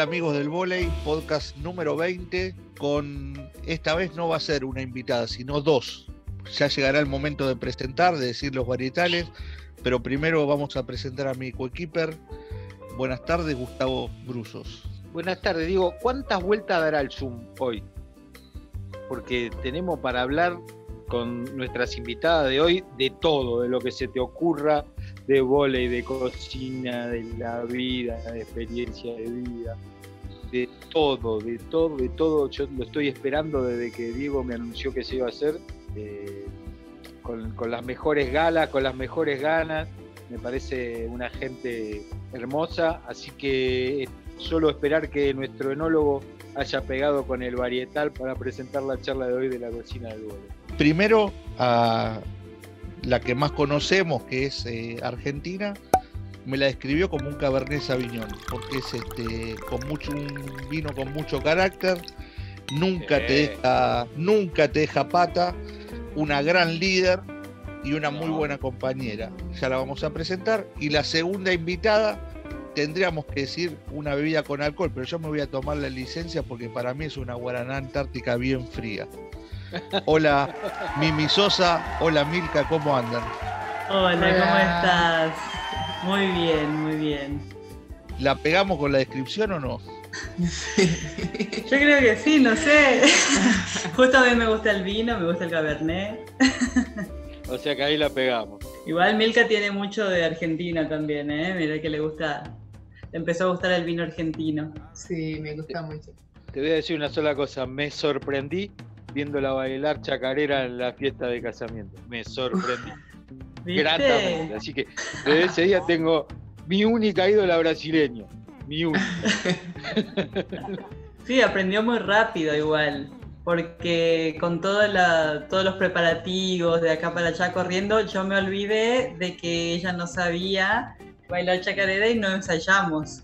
Amigos del volei, podcast número 20, con esta vez no va a ser una invitada, sino dos. Ya llegará el momento de presentar, de decir los varietales, pero primero vamos a presentar a mi coequiper. Buenas tardes, Gustavo Brusos. Buenas tardes, digo, ¿cuántas vueltas dará el Zoom hoy? Porque tenemos para hablar con nuestras invitadas de hoy de todo, de lo que se te ocurra, de volei, de cocina, de la vida, de experiencia de vida, de todo, de todo, de todo. Yo lo estoy esperando desde que Diego me anunció que se iba a hacer, eh, con, con, las mejores galas, con las mejores ganas. Me parece una gente hermosa, así que solo esperar que nuestro enólogo haya pegado con el varietal para presentar la charla de hoy de la cocina del volei. Primero a la que más conocemos, que es eh, Argentina, me la describió como un Cabernet Sauvignon, porque es este con mucho un vino con mucho carácter, nunca te deja, nunca te deja pata, una gran líder y una muy buena compañera. Ya la vamos a presentar. Y la segunda invitada, tendríamos que decir una bebida con alcohol, pero yo me voy a tomar la licencia porque para mí es una guaraná antártica bien fría. Hola, Mimi Sosa. Hola, Milka, ¿cómo andan? Hola, ¿cómo estás? Muy bien, muy bien. ¿La pegamos con la descripción o no? Yo creo que sí, no sé. Justo a mí me gusta el vino, me gusta el cabernet. O sea que ahí la pegamos. Igual Milka tiene mucho de Argentina también, ¿eh? Mira que le gusta, le empezó a gustar el vino argentino. Sí, me gusta mucho. Te voy a decir una sola cosa, me sorprendí viéndola bailar chacarera en la fiesta de casamiento. Me sorprendí. Gratamente. Así que desde ese día tengo mi única ídola brasileña. Mi única. Sí, aprendió muy rápido igual. Porque con todos los preparativos de acá para allá corriendo, yo me olvidé de que ella no sabía bailar chacarera y no ensayamos.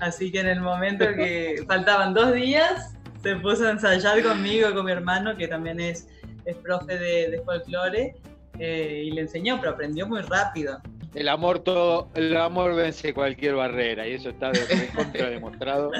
Así que en el momento que faltaban dos días, se puso a ensayar conmigo, con mi hermano, que también es, es profe de, de folclore, eh, y le enseñó, pero aprendió muy rápido. El amor todo, el amor vence cualquier barrera, y eso está de contra demostrado.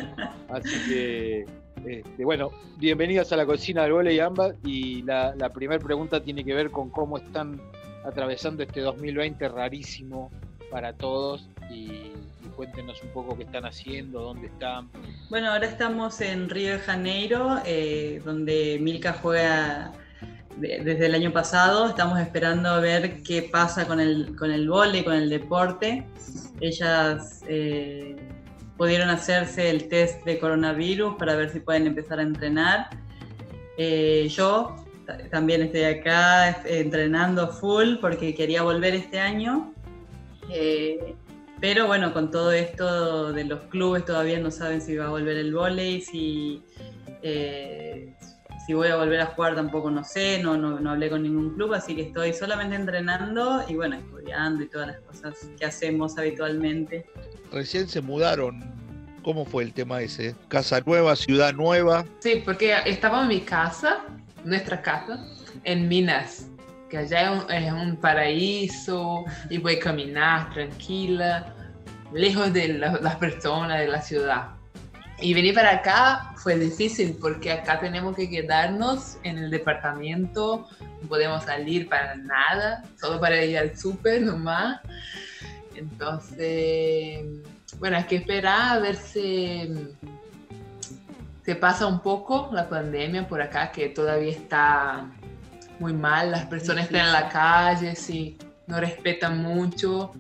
Así que, este, bueno, bienvenidas a la cocina del volei ambas, y la, la primera pregunta tiene que ver con cómo están atravesando este 2020 rarísimo para todos y cuéntenos un poco qué están haciendo, dónde están. Bueno, ahora estamos en Río de Janeiro, eh, donde Milka juega de, desde el año pasado. Estamos esperando a ver qué pasa con el, con el vole, con el deporte. Ellas eh, pudieron hacerse el test de coronavirus para ver si pueden empezar a entrenar. Eh, yo también estoy acá entrenando full porque quería volver este año. Pero bueno, con todo esto de los clubes todavía no saben si va a volver el vóley, si, eh, si voy a volver a jugar tampoco no sé, no, no, no, hablé con ningún club, así que estoy solamente entrenando y bueno, estudiando y todas las cosas que hacemos habitualmente. Recién se mudaron. ¿Cómo fue el tema ese? Casa nueva, ciudad nueva. Sí, porque estaba en mi casa, nuestra casa, en Minas que allá es un, es un, paraíso y a caminar tranquila, lejos de la, las personas, de la ciudad. Y venir para acá fue difícil porque acá tenemos que quedarnos en el departamento, no podemos salir para nada, solo para ir al súper nomás. Entonces, bueno, hay que esperar a ver si se pasa un poco la pandemia por acá, que todavía está muy mal, las personas están en la calle, sí, no respetan mucho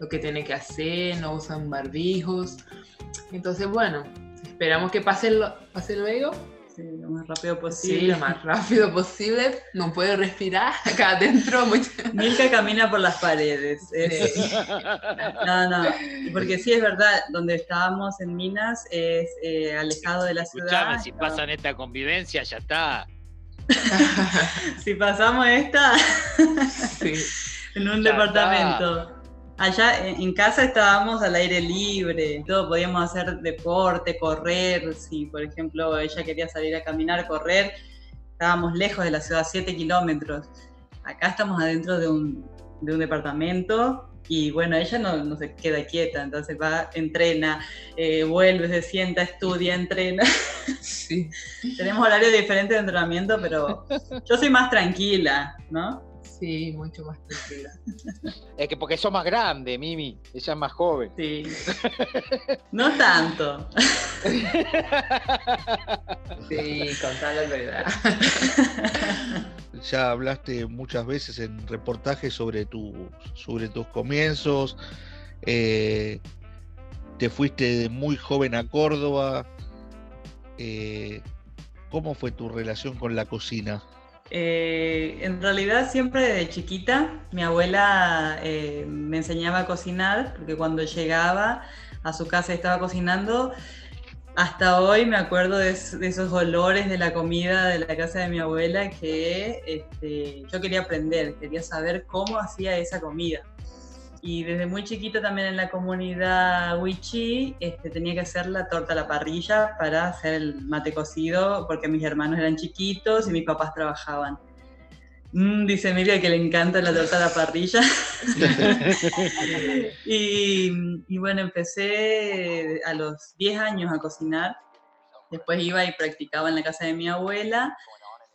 lo que tienen que hacer, no usan barbijos. Entonces, bueno, esperamos que pase, lo, pase luego. Sí, lo más rápido posible. Sí, lo más rápido posible. No puedo respirar acá adentro. Mucho. Milka camina por las paredes. Sí. No, no, porque sí es verdad, donde estábamos en Minas es eh, alejado de la ciudad. Escuchame, si pasan esta convivencia, ya está. si pasamos esta sí. en un ya departamento. Está. Allá en casa estábamos al aire libre, todo podíamos hacer deporte, correr, si por ejemplo ella quería salir a caminar, correr, estábamos lejos de la ciudad, 7 kilómetros. Acá estamos adentro de un, de un departamento Y bueno, ella no, no se queda quieta, entonces va, entrena, eh, vuelve, se sienta, estudia, entrena. Sí. Tenemos horarios diferentes de entrenamiento, pero yo soy más tranquila, ¿no? Sí, mucho más tranquila. Es que porque sos más grande, Mimi. Ella es más joven. Sí. No tanto. Sí, contar la verdad. Ya hablaste muchas veces en reportajes sobre, tu, sobre tus comienzos. eh, te fuiste de muy joven a Córdoba. eh, ¿Cómo fue tu relación con la cocina? Eh, en realidad siempre desde chiquita mi abuela eh, me enseñaba a cocinar porque cuando llegaba a su casa estaba cocinando, hasta hoy me acuerdo de esos olores de la comida de la casa de mi abuela que este, yo quería aprender, quería saber cómo hacía esa comida. Y desde muy chiquita también en la comunidad Wichi este, tenía que hacer la torta a la parrilla para hacer el mate cocido porque mis hermanos eran chiquitos y mis papás trabajaban. Mm, dice Emilia que le encanta la torta a la parrilla. y, y bueno, empecé a los 10 años a cocinar. Después iba y practicaba en la casa de mi abuela.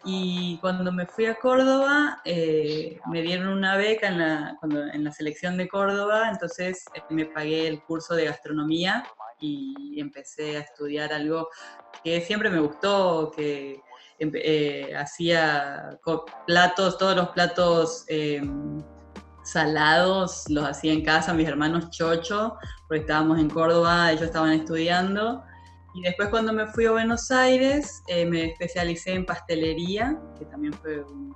Y cuando me fui a Córdoba, eh, me dieron una beca en la, cuando- en la selección de Córdoba, entonces eh, me pagué el curso de gastronomía y empecé a estudiar algo que siempre me gustó, que eh, hacía platos, todos los platos eh, salados los hacía en casa, mis hermanos chocho, porque estábamos en Córdoba, ellos estaban estudiando. Y después cuando me fui a Buenos Aires, eh, me especialicé en pastelería, que también fue un-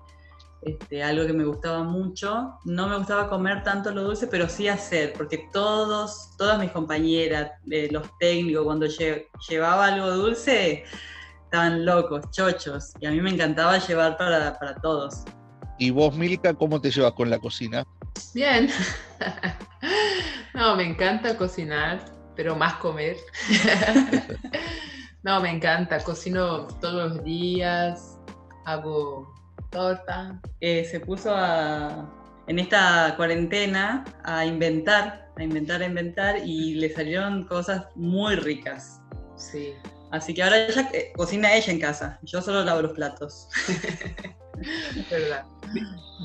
este, algo que me gustaba mucho. No me gustaba comer tanto lo dulce, pero sí hacer, porque todos, todas mis compañeras, eh, los técnicos, cuando lle- llevaba algo dulce, estaban locos, chochos. Y a mí me encantaba llevar para, para todos. ¿Y vos, Milka, cómo te llevas con la cocina? Bien. No, me encanta cocinar, pero más comer. No, me encanta. Cocino todos los días, hago torta. eh, se puso a, en esta cuarentena a inventar, a inventar, a inventar y le salieron cosas muy ricas. Sí, Así que ahora ella eh, cocina ella en casa, yo solo lavo los platos. verdad.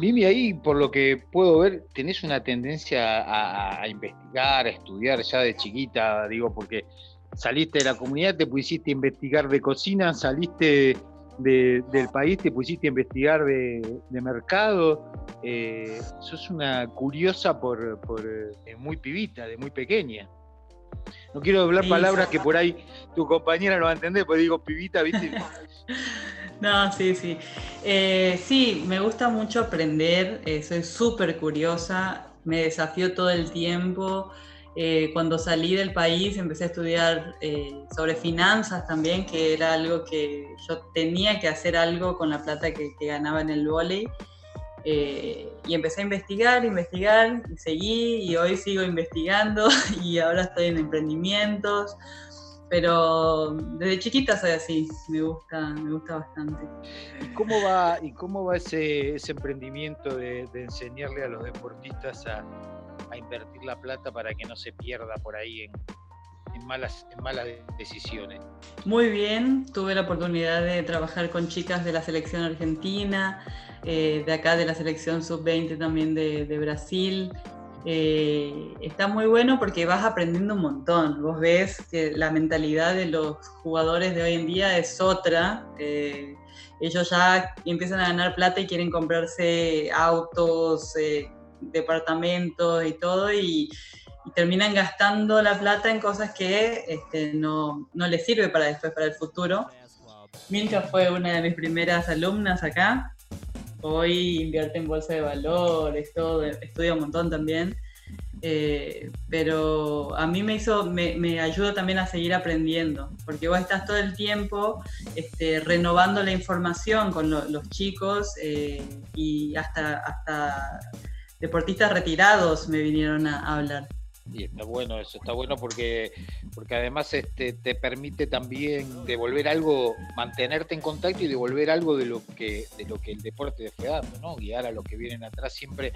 Mimi, ahí por lo que puedo ver, tenés una tendencia a, investigar, a estudiar ya de chiquita, digo, porque saliste de la comunidad, te pusiste a investigar de cocina, saliste de- del país, te pusiste a investigar de, de mercado. eh, sos una curiosa por, por, eh, muy pibita, de muy pequeña. No quiero hablar Sí, palabras que por ahí tu compañera no va a entender, porque digo pibita, ¿viste? No, sí, sí. Eh, sí, me gusta mucho aprender, eh, soy súper curiosa, me desafío todo el tiempo. Eh, cuando salí del país empecé a estudiar sobre finanzas también, que era algo que yo tenía que hacer algo con la plata que, ganaba en el. Eh, y empecé a investigar, investigar, y seguí y hoy sigo investigando y ahora estoy en emprendimientos. Pero desde chiquita soy así, me gusta, me gusta bastante. ¿Y cómo va, y cómo va ese, ese emprendimiento de, de enseñarle a los deportistas a, a invertir la plata para que no se pierda por ahí en, en malas, en malas decisiones? Muy bien, tuve la oportunidad de trabajar con chicas de la selección argentina, eh, de acá de la selección sub-20 también de, de Brasil. Eh, está muy bueno porque vas aprendiendo un montón. Vos ves que la mentalidad de los jugadores de hoy en día es otra. Eh, ellos ya empiezan a ganar plata y quieren comprarse autos, eh, departamentos y todo, y, terminan gastando la plata en cosas que este, no, no les sirve para después, para el futuro. Milka fue una de mis primeras alumnas acá. Hoy invierte en bolsa de valores, todo, estudia un montón también. Eh, pero a mí me hizo, me, me, ayuda también a seguir aprendiendo, porque vos estás todo el tiempo este, renovando la información con lo, los chicos eh, y hasta, hasta deportistas retirados me vinieron a hablar. Y está bueno eso, está bueno porque, porque además este, te permite también devolver algo, mantenerte en contacto y devolver algo de lo que, de lo que el deporte te fue dando, ¿no? Guiar a los que vienen atrás siempre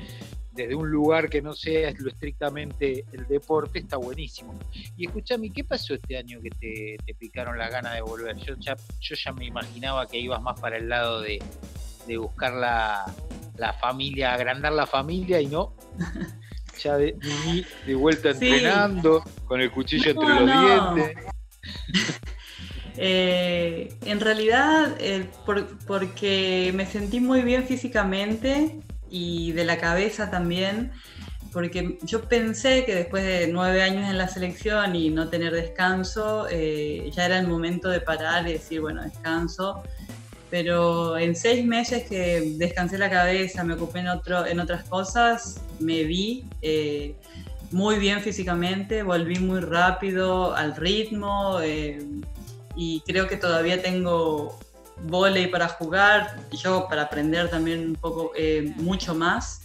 desde un lugar que no sea lo estrictamente el deporte, está buenísimo. Y escúchame, ¿qué pasó este año que te, picaron las ganas de volver? Yo ya, yo ya me imaginaba que ibas más para el lado de, buscar la, familia, agrandar la familia y no. Ya de, de vuelta entrenando, con el cuchillo entre los dientes. Eh, en realidad, eh, porque me sentí muy bien físicamente y de la cabeza también, porque yo pensé que después de nueve años en la selección y no tener descanso, eh, ya era el momento de parar y decir, bueno, descanso. Pero en seis meses que descansé la cabeza, me ocupé en, otro, en otras cosas, me vi muy bien físicamente, volví muy rápido al ritmo y creo que todavía tengo volei para jugar, yo para aprender también un poco, eh, mucho más.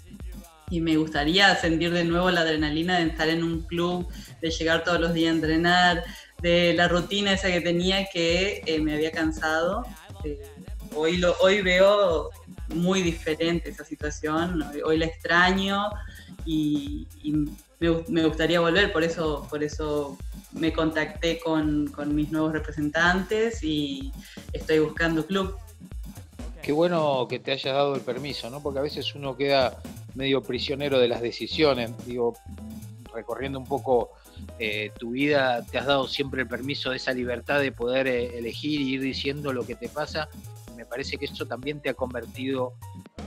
Y me gustaría sentir de nuevo la adrenalina de estar en un club, de llegar todos los días a entrenar, de la rutina esa que tenía que eh, me había cansado. Hoy, lo, hoy veo muy diferente esa situación, hoy la extraño y, me, gustaría volver, por eso, por eso me contacté con, mis nuevos representantes y estoy buscando club. Qué bueno que te hayas dado el permiso, ¿no? Porque a veces uno queda medio prisionero de las decisiones. Digo, recorriendo un poco eh, tu vida, te has dado siempre el permiso de esa libertad de poder eh, elegir y ir diciendo lo que te pasa. Me parece que eso también te ha convertido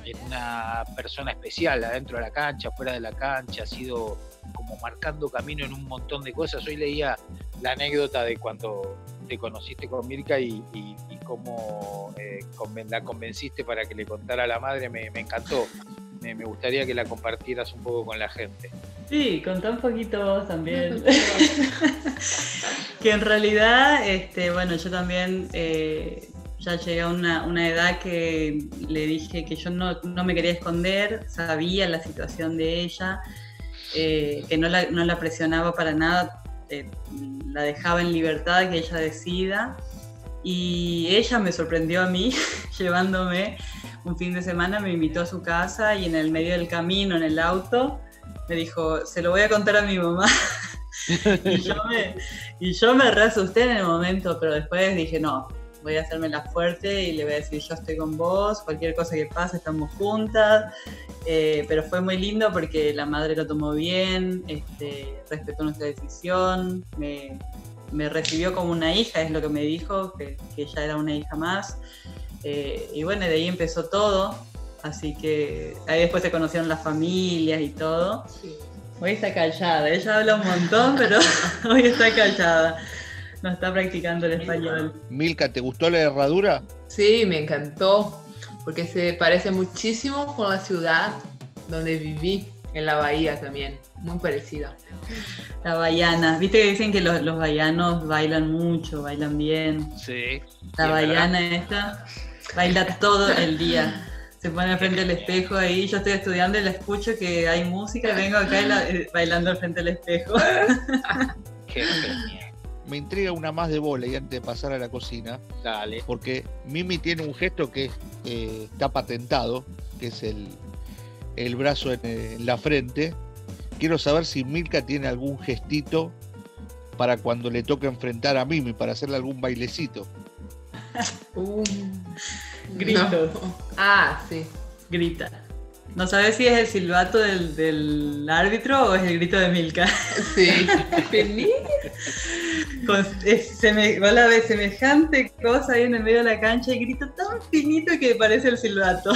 en una persona especial adentro de la cancha, fuera de la cancha, ha sido como marcando camino en un montón de cosas. Hoy leía la anécdota de cuando te conociste con Mirka y, cómo eh, la convenciste para que le contara a la madre, me, encantó. Me, gustaría que la compartieras un poco con la gente. Sí, contá un poquito vos también. que en realidad, este, bueno, yo también eh, ya llegué a una, una, edad que le dije que yo no, no, me quería esconder, sabía la situación de ella eh, que no la, no la, presionaba para nada, eh, la dejaba en libertad, que ella decida. Y ella me sorprendió a mí, llevándome un fin de semana, me invitó a su casa y en el medio del camino, en el auto, me dijo, se lo voy a contar a mi mamá. y, yo me, y yo me asusté en el momento, pero después dije, no, voy a hacerme la fuerte y le voy a decir yo estoy con vos, cualquier cosa que pase estamos juntas. Eh, pero fue muy lindo porque la madre lo tomó bien, este, respetó nuestra decisión, me, recibió como una hija, es lo que me dijo, que, ella era una hija más. Eh, y bueno, de ahí empezó todo, así que ahí después se conocieron las familias y todo. Hoy está callada, ella habla un montón, pero hoy está callada no está practicando el español. Milka, ¿te gustó la herradura? Sí, me encantó, porque se parece muchísimo con la ciudad donde viví, en la bahía también, muy parecida. La baiana, viste que dicen que los, los baianos bailan mucho, bailan bien. Sí. La baiana esta baila todo el día. Se pone frente al espejo ahí, yo estoy estudiando y la escucho que hay música y vengo acá eh, bailando al frente del espejo. Qué genial me intriga una más de bola y antes de pasar a la cocina. Dale. Porque Mimi tiene un gesto que eh, está patentado, que es el, el brazo en, la frente. Quiero saber si Milka tiene algún gestito para cuando le toque enfrentar a Mimi, para hacerle algún bailecito. Un grito. Ah, sí. Grita. No sabes si es el silbato del, árbitro o es el grito de Milka. Sí. se me, va la vez semejante cosa ahí en el medio de la cancha y grito tan finito que parece el silbato.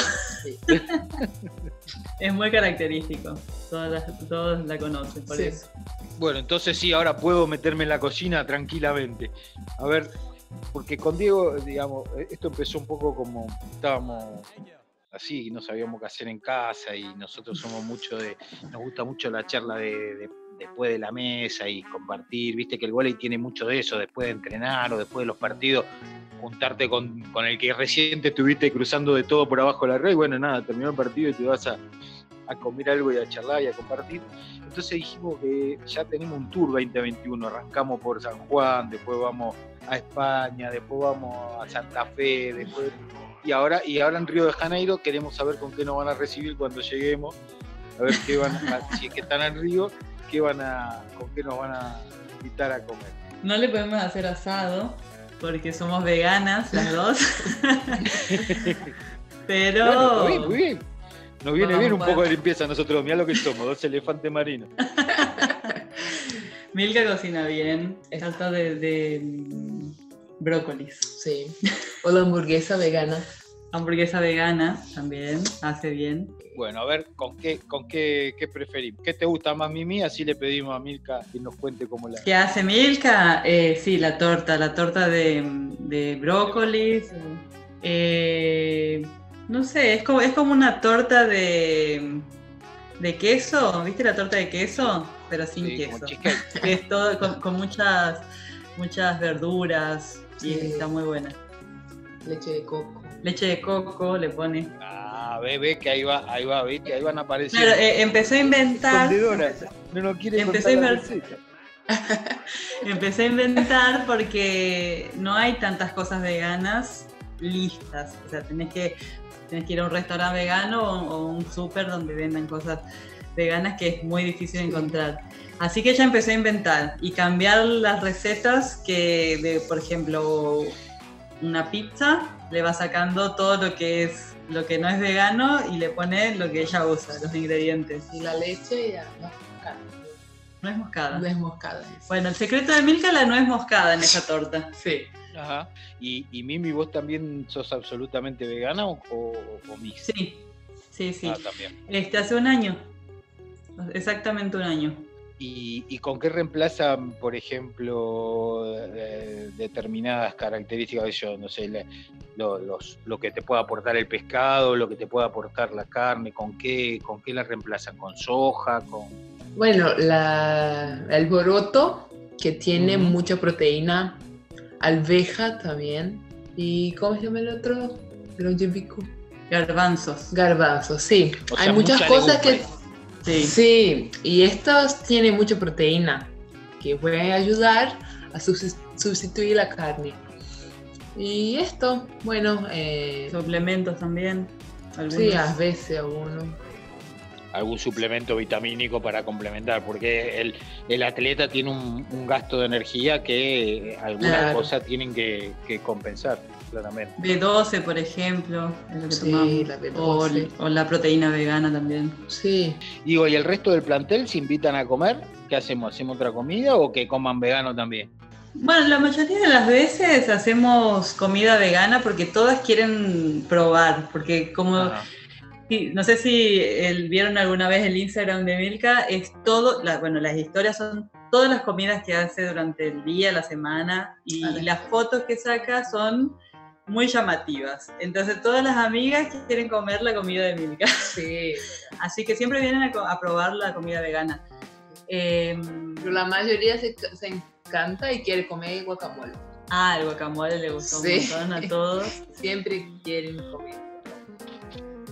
es muy característico. Todos la, conocen por eso. Bueno, entonces sí, ahora puedo meterme en la cocina tranquilamente. A ver, porque con Diego, digamos, esto empezó un poco como estábamos así, no sabíamos qué hacer en casa y nosotros somos mucho de, nos gusta mucho la charla de, después de la mesa y compartir, viste que el volei tiene mucho de eso, después de entrenar o después de los partidos, juntarte con, el que recién te estuviste cruzando de todo por abajo de la red, y bueno, nada, terminó el partido y te vas a, a comer algo y a charlar y a compartir. Entonces dijimos que ya tenemos un tour 2021, arrancamos por San Juan, después vamos a España, después vamos a Santa Fe, después y ahora, y ahora en Río de Janeiro queremos saber con qué nos van a recibir cuando lleguemos. A ver qué van a, si es que están en Río, qué van a, con qué nos van a invitar a comer. No le podemos hacer asado porque somos veganas las dos. Pero. Bueno, muy bien, muy bien. Nos viene bien un poco de limpieza a nosotros. Mirá lo que somos, dos elefantes marinos. Milka cocina bien. Salsa de, de brócolis. Sí. O la hamburguesa vegana. Hamburguesa vegana también, hace bien. Bueno, a ver, ¿con qué, con qué, qué preferimos? ¿Qué te gusta más, Mimi? Así le pedimos a Milka que nos cuente cómo la... ¿Qué hace Milka? Eh, sí, la torta, la torta de, de brócolis. Eh, no sé, es como, es como una torta de, de queso, ¿viste la torta de queso? Pero sin Sí, queso. es todo con, con muchas, muchas verduras y Sí. está muy buena. Leche de coco. Leche de coco le pone. Ah, ve, ve que ahí va, ahí va, ve que ahí van apareciendo. Claro, eh, empecé a inventar. No nos quiere Empecé contar a receta. Empecé a inventar porque no hay tantas cosas veganas listas. O sea, tenés que, tenés que ir a un restaurante vegano o, o un súper donde vendan cosas veganas que es muy difícil Sí. encontrar. Así que ya empecé a inventar y cambiar las recetas que, de, por ejemplo, una pizza, le va sacando todo lo que es lo que no es vegano y le pone lo que ella usa, los ingredientes. Y la leche ya no es moscada. No es moscada. No es moscada. Bueno, el secreto de Milka la no es moscada en esa torta. Sí. Ajá. Y, y Mimi, ¿vos también sos absolutamente vegana o, o, o mixta? Sí, sí, sí. Ah, también. Este, hace un año. Exactamente un año. ¿Y, y con qué reemplazan, por ejemplo, eh, determinadas características? Yo no sé, le- lo, los- lo que te puede aportar el pescado, lo que te puede aportar la carne, ¿con qué, con qué la reemplazan? ¿Con soja? ¿Con Bueno, la, el boroto, que tiene mucha proteína, alveja también, y ¿cómo se llama el otro? Longevico. Garbanzos. Garbanzo, sí. O Hay muchas mucha cosas que... Sí. Sí, y estos tienen mucha proteína, que pueden ayudar a sustituir la carne. Y esto, bueno, eh, Suplementos también. Algunos. sí, a veces algunos. algún suplemento vitamínico para complementar, porque el, el atleta tiene un, un gasto de energía que algunas Claro. cosas tienen que, que compensar, claramente. B12, por ejemplo, es lo que Sí, tomamos. la B12. O, la proteína vegana también. Sí, Digo, ¿y el resto del plantel se invitan a comer? ¿Qué hacemos? ¿Hacemos otra comida o que coman vegano también? Bueno, la mayoría de las veces hacemos comida vegana porque todas quieren probar, porque como Ajá. No sé si el- vieron alguna vez el Instagram de Milka, es todo, la- bueno, las historias son todas las comidas que hace durante el día, la semana, y Ah, las fotos que saca son muy llamativas. Entonces todas las amigas quieren comer la comida de Milka. sí. Así que siempre vienen a, probar la comida vegana. Em, Pero la mayoría se, se encanta y quiere comer guacamole. ah, el guacamole le gustó Sí. un montón a todos. Siempre quieren comer.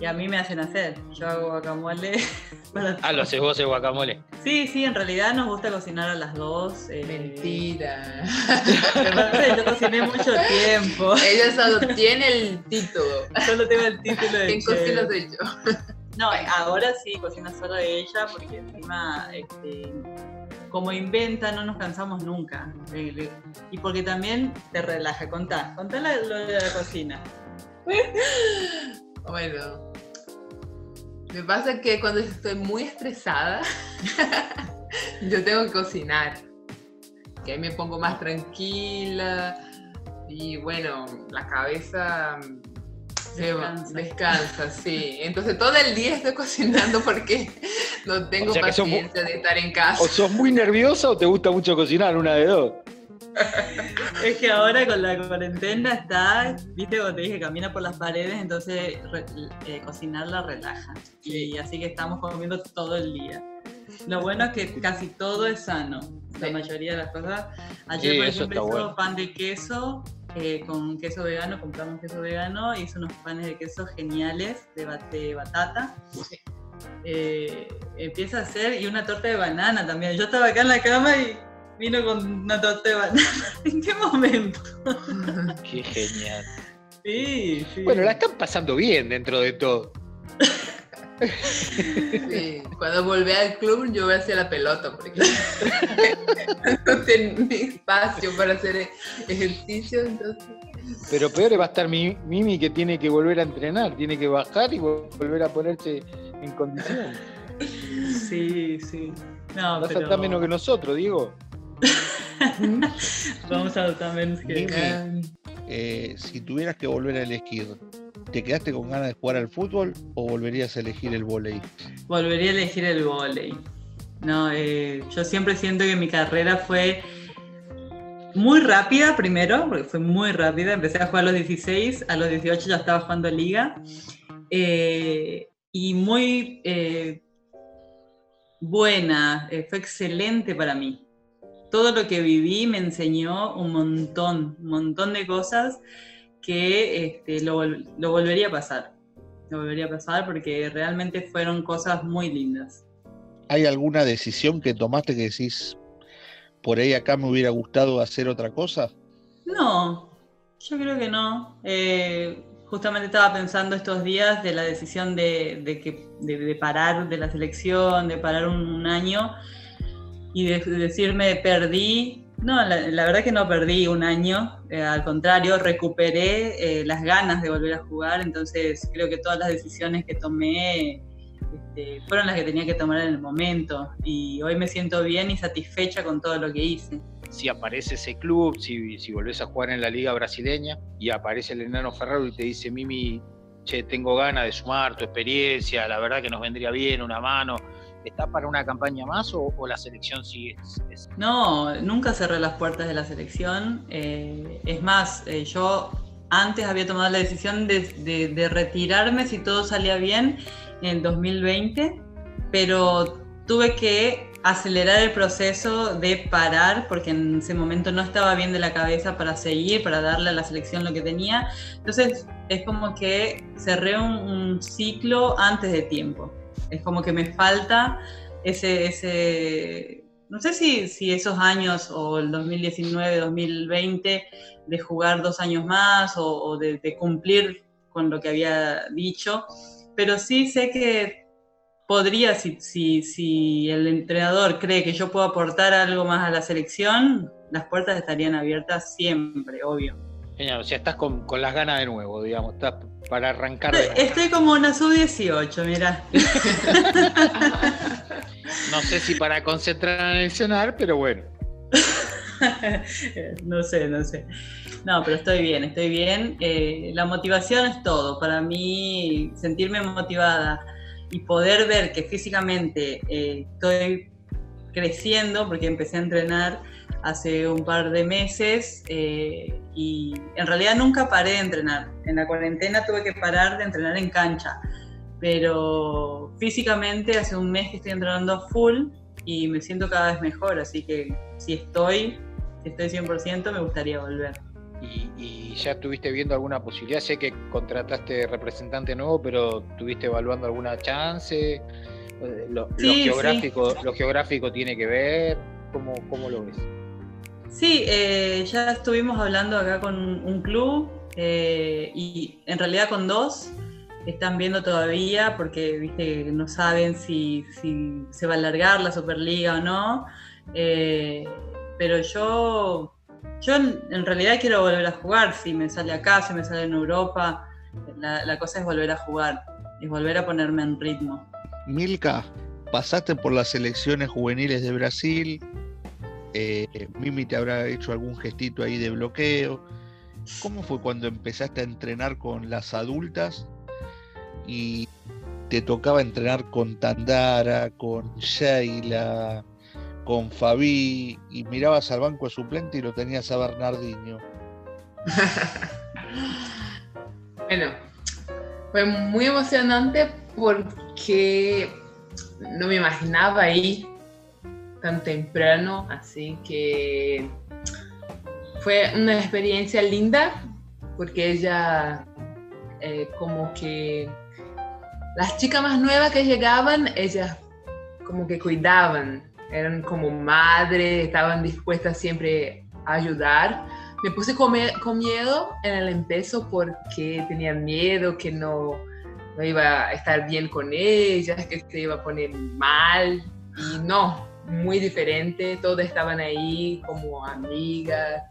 Y a mí me hacen hacer. Yo hago guacamole. para Ah, lo haces vos el guacamole. Sí, sí, en realidad nos gusta cocinar a las dos. eh, Mentira. Yo cociné mucho tiempo. Ella solo tiene el título. Solo tengo el título de ¿Quién chef. cocina soy yo? No, ahora sí cocina solo ella porque encima, este, como inventa, no nos cansamos nunca. Eh, Y porque también te relaja. Contá, contá lo de la cocina. Bueno, me pasa que cuando estoy muy estresada, yo tengo que cocinar. Que ahí me pongo más tranquila y bueno, la cabeza Descansa. descansa, sí. Entonces todo el día estoy cocinando porque no tengo O sea paciencia de estar en casa. ¿O sos muy nerviosa o te gusta mucho cocinar? Una de dos. Es que ahora con la cuarentena está, viste, como te dije, camina por las paredes, entonces re- eh, cocinar la relaja. Y así que estamos comiendo todo el día. Lo bueno es que casi todo es sano, la Sí. mayoría de las cosas. Ayer, Sí, por ejemplo, hizo bueno. pan de queso eh, con queso vegano, compramos queso vegano, hizo unos panes de queso geniales de, de batata. Sí. Eh, empieza a hacer, y una torta de banana también. Yo estaba acá en la cama y vino con una torta de banana. ¿En qué momento? Qué genial. Sí, sí. Bueno, la están pasando bien dentro de todo. Sí, Cuando volví al club yo voy hacia la pelota porque no tenía espacio para hacer ejercicio, entonces Pero peor va a estar mi- Mimi que tiene que volver a entrenar, tiene que bajar y vol- volver a ponerse en condición. Sí, sí. No, Vas a estar menos que nosotros, Diego. vamos a adoptar menos que... Mimi. Eh, si tuvieras que volver a elegir, ¿te quedaste con ganas de jugar al fútbol o volverías a elegir el vóley? Volvería a elegir el vóley. No, eh, yo siempre siento que mi carrera fue muy rápida primero, porque fue muy rápida. Empecé a jugar a los 16, a los 18 ya estaba jugando liga. Eh, y muy eh, buena, eh, fue excelente para mí. Todo lo que viví me enseñó un montón, un montón de cosas que este, lo, vol- lo volvería a pasar. Lo volvería a pasar porque realmente fueron cosas muy lindas. ¿Hay alguna decisión que tomaste que decís, por ahí acá me hubiera gustado hacer otra cosa? No, yo creo que no. Eh, justamente estaba pensando estos días de la decisión de, de que, de, de parar de la selección, de parar un, un año y de, de decirme perdí. No, la, la verdad que no perdí un año, eh, al contrario, recuperé eh, las ganas de volver a jugar, entonces creo que todas las decisiones que tomé este, fueron las que tenía que tomar en el momento y hoy me siento bien y satisfecha con todo lo que hice. Si aparece ese club, si, si volvés a jugar en la liga brasileña y aparece el enano Ferraro y te dice, Mimi, che, tengo ganas de sumar tu experiencia, la verdad que nos vendría bien una mano. ¿Estás para una campaña más o, la selección sigue? es- No, nunca cerré las puertas de la selección. eh, es más, eh, yo antes había tomado la decisión de, retirarme si todo salía bien en 2020, pero tuve que acelerar el proceso de parar porque en ese momento no estaba bien de la cabeza para seguir, para darle a la selección lo que tenía. Entonces es como que cerré un ciclo antes de tiempo. Es como que me falta ese, ese no sé si, si esos años o el 2019, 2020, de jugar dos años más o, o de, de cumplir con lo que había dicho, pero sí sé que podría, si, si, si el entrenador cree que yo puedo aportar algo más a la selección, las puertas estarían abiertas siempre, obvio. Genial, o sea, estás con, con las ganas de nuevo, digamos, estás para arrancar de nuevo. Estoy como una sub-18, mira. No sé si para concentrar en el cenar, pero bueno. no sé, no sé. No, pero estoy bien, estoy bien. Eh, la motivación es todo. Para mí, sentirme motivada y poder ver que físicamente eh, estoy creciendo, porque empecé a entrenar hace un par de meses eh, y en realidad nunca paré de entrenar. En la cuarentena tuve que parar de entrenar en cancha, pero físicamente hace un mes que estoy entrenando a full y me siento cada vez mejor, así que si estoy, si estoy 100%, me gustaría volver. Y, y ya estuviste viendo alguna posibilidad, sé que contrataste representante nuevo, pero ¿tuviste evaluando alguna chance? Eh, Lo, lo Sí, sí. geográfico, lo geográfico tiene que ver, ¿cómo, cómo lo ves? Sí, eh, ya estuvimos hablando acá con un club eh, y en realidad con dos. Están viendo todavía porque viste no saben si, se va a alargar la Superliga o no. Eh, pero yo, yo en, en realidad quiero volver a jugar. Si me sale acá, si me sale en Europa, la, la cosa es volver a jugar, es volver a ponerme en ritmo. Milka, pasaste por las selecciones juveniles de Brasil. Eh, Mimi te habrá hecho algún gestito ahí de bloqueo. ¿Cómo fue cuando empezaste a entrenar con las adultas y te tocaba entrenar con Tandara, con Sheila, con Fabi y mirabas al banco de suplente y lo tenías a Bernardinho? Bueno, fue muy emocionante porque no me imaginaba ahí tan temprano, así que fue una experiencia linda porque ella eh, como que las chicas más nuevas que llegaban, ellas como que cuidaban, eran como madres, estaban dispuestas siempre a ayudar. Me puse con, miedo en el empiezo porque tenía miedo que no no iba a estar bien con ellas, que se iba a poner mal. Y no, muy diferente. Todos estaban ahí como amigas,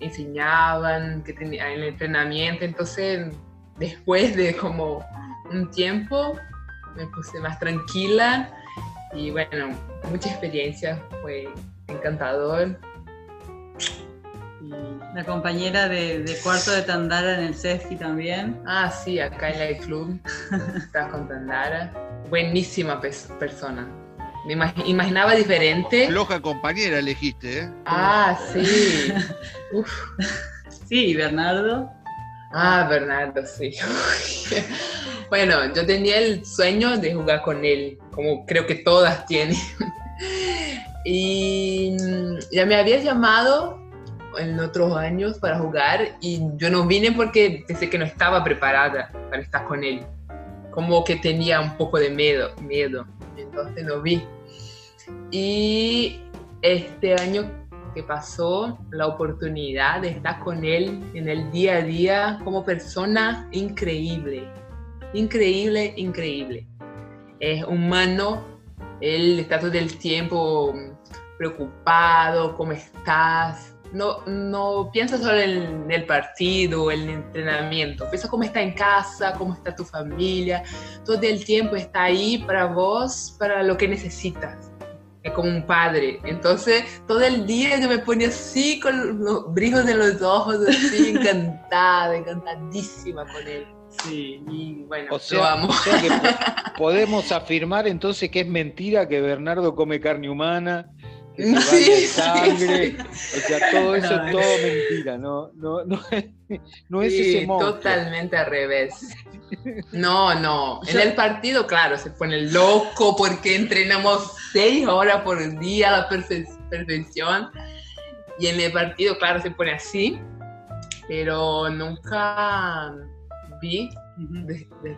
enseñaban que tenía el entrenamiento. Entonces, después de como un tiempo, me puse más tranquila y bueno, mucha experiencia, fue encantador. La compañera de, cuarto de Tandara en el CESFI también. Ah, sí, acá en el club. Estaba con Tandara. Buenísima persona. Me imaginaba diferente. Floja compañera elegiste, ¿eh? Ah, sí. Sí, Bernardo. Ah, Bernardo, sí. bueno, yo tenía el sueño de jugar con él, como creo que todas tienen. y ya me había llamado en otros años para jugar y yo no vine porque pensé que no estaba preparada para estar con él. Como que tenía un poco de miedo, miedo. Entonces no vi. Y este año que pasó, la oportunidad de estar con él en el día a día como persona increíble. Increíble, increíble. Es humano, él está todo el tiempo preocupado, ¿cómo estás? no, no piensa solo en el partido, el entrenamiento, piensa cómo está en casa, cómo está tu familia, todo el tiempo está ahí para vos, para lo que necesitas. Como un padre. Entonces, todo el día yo me ponía así con los brillos de los ojos, así encantada, encantadísima con él. Sí, y bueno, o sea, lo podemos afirmar entonces que es mentira que Bernardo come carne humana, que sangre. O sea, todo eso es todo mentira, no, no, no, no es ese monstruo. Totalmente al revés. No, no. En el partido, claro, se pone loco porque entrenamos seis horas por día a la perfección. Y en el partido, claro, se pone así. Pero nunca vi de, de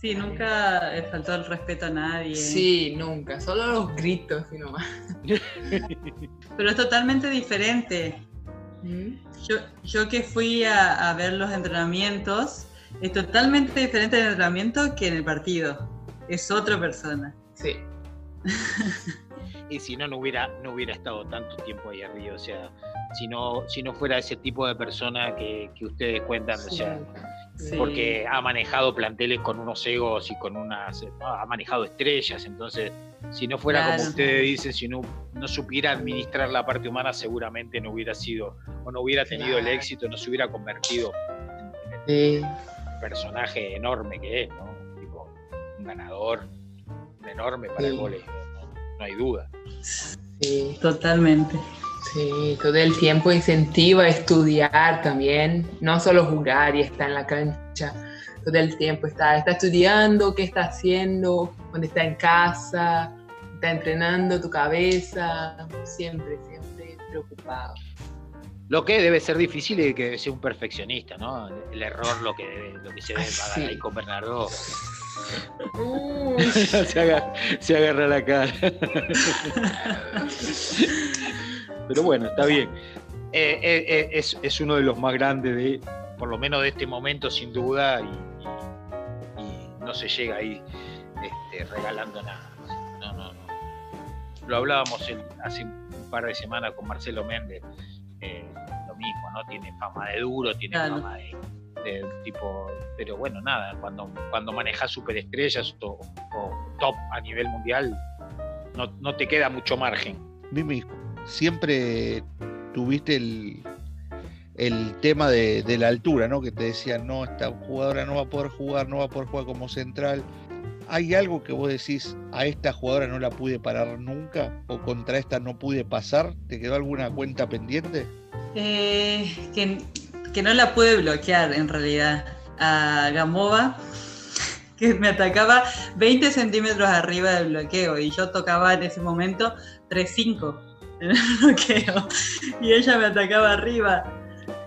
Sí, nunca faltó el respeto a nadie. Sí, nunca, solo los gritos y nomás. Pero es totalmente diferente. ¿Mm? Yo, yo que fui a, ver los entrenamientos, es totalmente diferente el entrenamiento que en el partido. Es otra persona. Sí. y si no, no hubiera, no hubiera estado tanto tiempo ahí arriba. O sea, si no, si no fuera ese tipo de persona que, ustedes cuentan, o sea porque ha manejado planteles con unos egos y con unas. ha manejado estrellas, entonces, si no fuera como ustedes dicen, si no, no supiera administrar la parte humana, seguramente no hubiera sido, o no hubiera tenido el éxito, no se hubiera convertido en, el personaje enorme que es, ¿no? un ganador enorme para el vóley, no hay duda. Sí, totalmente. Sí, todo el tiempo incentiva a estudiar también, no solo jugar y estar en la cancha, todo el tiempo está, está estudiando, qué está haciendo, cuando está en casa, está entrenando tu cabeza, siempre, siempre preocupado. Lo que debe ser difícil es que sea un perfeccionista, ¿no? El error, lo que, lo que se debe pagar ahí con Bernardo. se, agarra, se agarra la cara. Pero bueno, está bien. Eh, eh, eh, es, uno de los más grandes de, por lo menos de este momento, sin duda, y, no se llega ahí este, regalando nada. No, no, no. Lo hablábamos hace un par de semanas con Marcelo Méndez, lo mismo, ¿no? Tiene fama de duro, tiene fama de, tipo, pero bueno, nada, cuando, cuando manejas superestrellas o, top a nivel mundial, no, no te queda mucho margen. Mimi, siempre tuviste el, tema de, la altura, ¿no? Que te decían, no, esta jugadora no va a poder jugar, no va a poder jugar como central. ¿Hay algo que vos decís, a esta jugadora no la pude parar nunca? ¿O contra esta no pude pasar? ¿Te quedó alguna cuenta pendiente? Eh, que, no la pude bloquear en realidad. A Gamova, que me atacaba 20 centímetros arriba del bloqueo y yo tocaba en ese momento 3-5 en el bloqueo. Y ella me atacaba arriba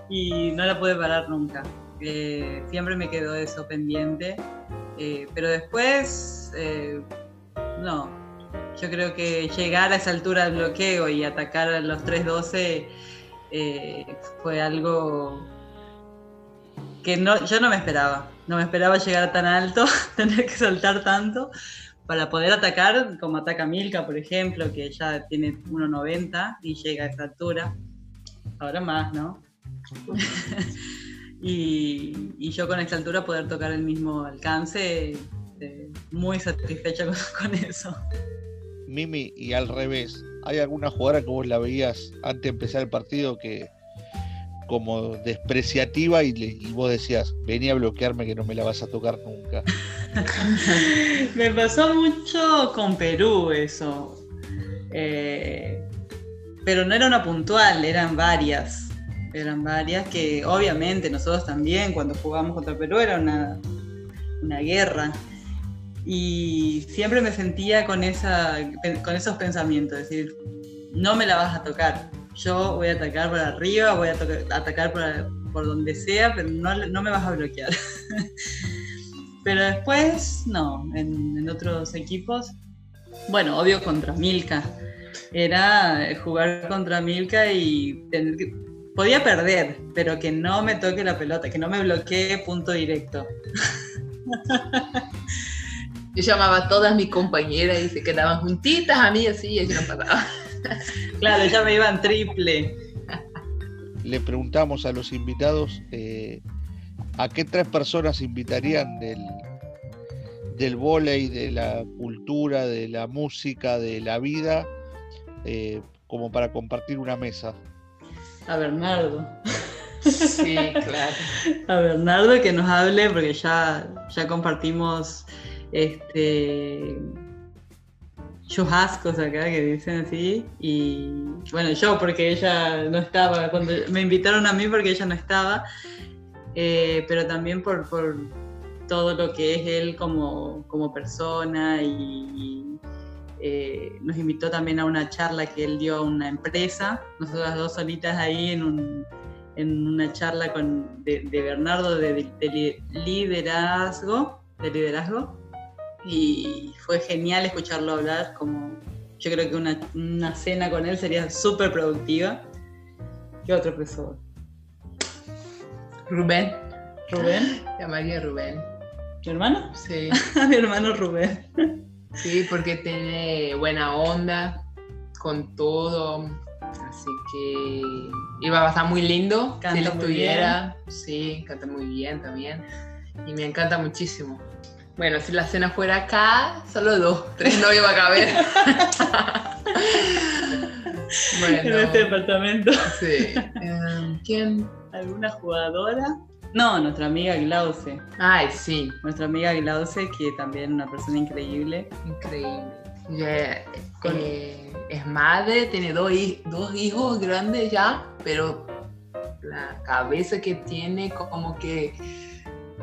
y no la pude parar nunca. Eh, siempre me quedó eso pendiente. Eh, pero después, eh, no. Yo creo que llegar a esa altura del bloqueo y atacar a los 312 fue algo que no, yo no me esperaba. No me esperaba llegar tan alto, tener que saltar tanto para poder atacar como ataca Milka, por ejemplo, que ya tiene 1,90 y llega a esta altura. Ahora más, ¿no? y, yo con esta altura poder tocar el mismo alcance, eh, muy satisfecha con, con, eso. Mimi, y al revés, ¿hay alguna jugadora que vos la veías antes de empezar el partido que como despreciativa y, y vos decías, venía a bloquearme que no me la vas a tocar nunca? me pasó mucho con Perú eso. Eh, pero no era una puntual, eran varias. Eran varias que obviamente nosotros también cuando jugamos contra Perú era una, una guerra. Y siempre me sentía con, esa, con esos pensamientos, decir, no me la vas a tocar. Yo voy a atacar por arriba, voy a atacar por, por, donde sea, pero no, no me vas a bloquear. Pero después, no, en, otros equipos, bueno, obvio contra Milka. Era jugar contra Milka y tener que, podía perder, pero que no me toque la pelota, que no me bloquee punto directo. Yo llamaba a todas mis compañeras y se quedaban juntitas a mí así y ellos no pasaba. Claro, ya me iban triple. Le preguntamos a los invitados eh, ¿A qué tres personas invitarían del, del volei, de la cultura, de la música, de la vida, eh, como para compartir una mesa? A Bernardo. Sí, claro. A Bernardo que nos hable, porque ya, ya compartimos este churrascos acá que dicen así. Y bueno, yo porque ella no estaba, cuando me invitaron a mí porque ella no estaba. Eh, pero también por, por, todo lo que es él como, como persona y, eh, nos invitó también a una charla que él dio a una empresa, nosotras dos solitas ahí en, un, en una charla con, de, Bernardo de, liderazgo, de liderazgo y fue genial escucharlo hablar, como yo creo que una, una cena con él sería súper productiva. ¿Qué otro profesor? Rubén. ¿Rubén? Llamaría Rubén. ¿Tu hermano? Sí. Mi hermano Rubén. Sí, porque tiene buena onda con todo. Así que iba a estar muy lindo canta si lo tuviera. Sí, canta muy bien también. Y me encanta muchísimo. Bueno, si la cena fuera acá, solo dos, tres no iba a caber. bueno, en este departamento. Sí. Um, ¿Quién? ¿Alguna jugadora? No, nuestra amiga Glauce. Ay, sí. Nuestra amiga Glauce, que también es una persona increíble. Increíble. Eh, es madre, tiene dos, dos hijos grandes ya, pero la cabeza que tiene como que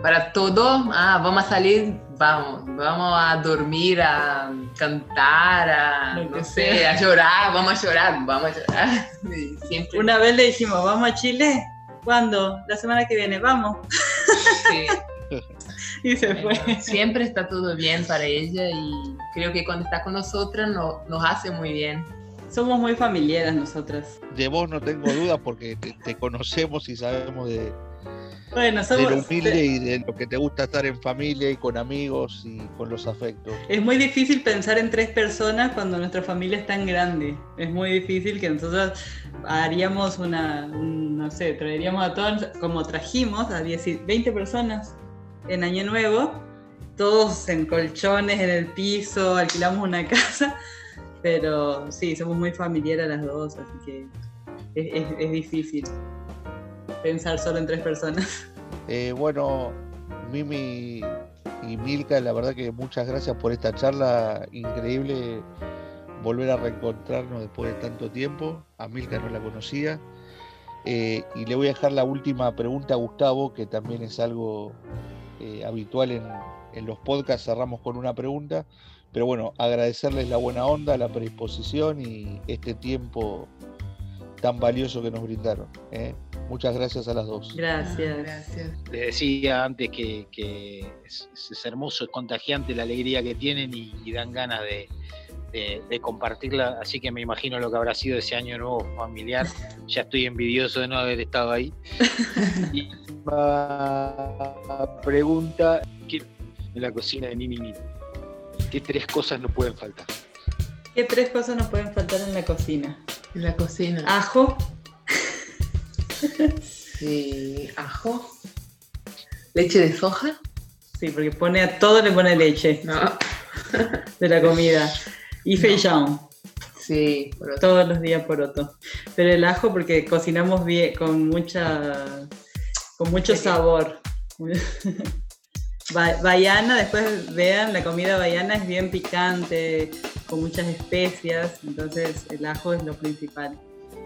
para todo, ah, vamos a salir, vamos, vamos a dormir, a cantar, a, no sé, a llorar, vamos a llorar, vamos a llorar. Siempre. Una vez le dijimos, vamos a Chile, ¿Cuándo? La semana que viene, vamos. Sí. y se fue. Siempre está todo bien para ella y creo que cuando está con nosotras no, nos hace muy bien. Somos muy familiares nosotras. De vos no tengo dudas porque te conocemos y sabemos de, bueno, somos, de lo humilde y de lo que te gusta estar en familia y con amigos y con los afectos. Es muy difícil pensar en tres personas cuando nuestra familia es tan grande. Es muy difícil que nosotros haríamos una, no sé, traeríamos a todos, como trajimos a 10, 20 personas en Año Nuevo, todos en colchones en el piso, alquilamos una casa, pero sí, somos muy familiares las dos, así que es, es difícil pensar solo en tres personas. Eh, bueno, Mimi y Milka, la verdad que muchas gracias por esta charla increíble. Volver a reencontrarnos después de tanto tiempo. A Milka no la conocía. Eh, y le voy a dejar la última pregunta a Gustavo, que también es algo eh, habitual en, los podcasts. Cerramos con una pregunta. Pero bueno, agradecerles la buena onda, la predisposición y este tiempo tan valioso que nos brindaron. Muchas gracias a las dos. Gracias. gracias. Les decía antes que, es, hermoso, es contagiante la alegría que tienen y, dan ganas de, compartirla, así que me imagino lo que habrá sido ese año nuevo familiar. Ya estoy envidioso de no haber estado ahí. pregunta. ¿Qué en la cocina de Nini Nini? ¿Qué tres cosas no pueden faltar? ¿Qué tres cosas no pueden faltar en la cocina? En la cocina. Ajo, Sí, ajo. Leche de soja. sí, porque pone a todo le pone leche No. de la comida. Y feijão, Sí, todos los días poroto. Pero el ajo porque cocinamos bien, con mucha, con mucho sabor. Ba- Baiana, después vean, la comida baiana es bien picante, con muchas especias, entonces el ajo es lo principal.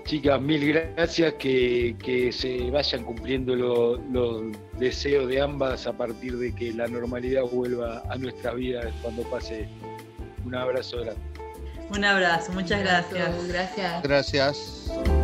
Chicas, mil gracias. Que, que se vayan cumpliendo lo- los deseos de ambas a partir de que la normalidad vuelva a nuestras vidas cuando pase. Un abrazo grande. Un abrazo, muchas gracias. Gracias. Gracias.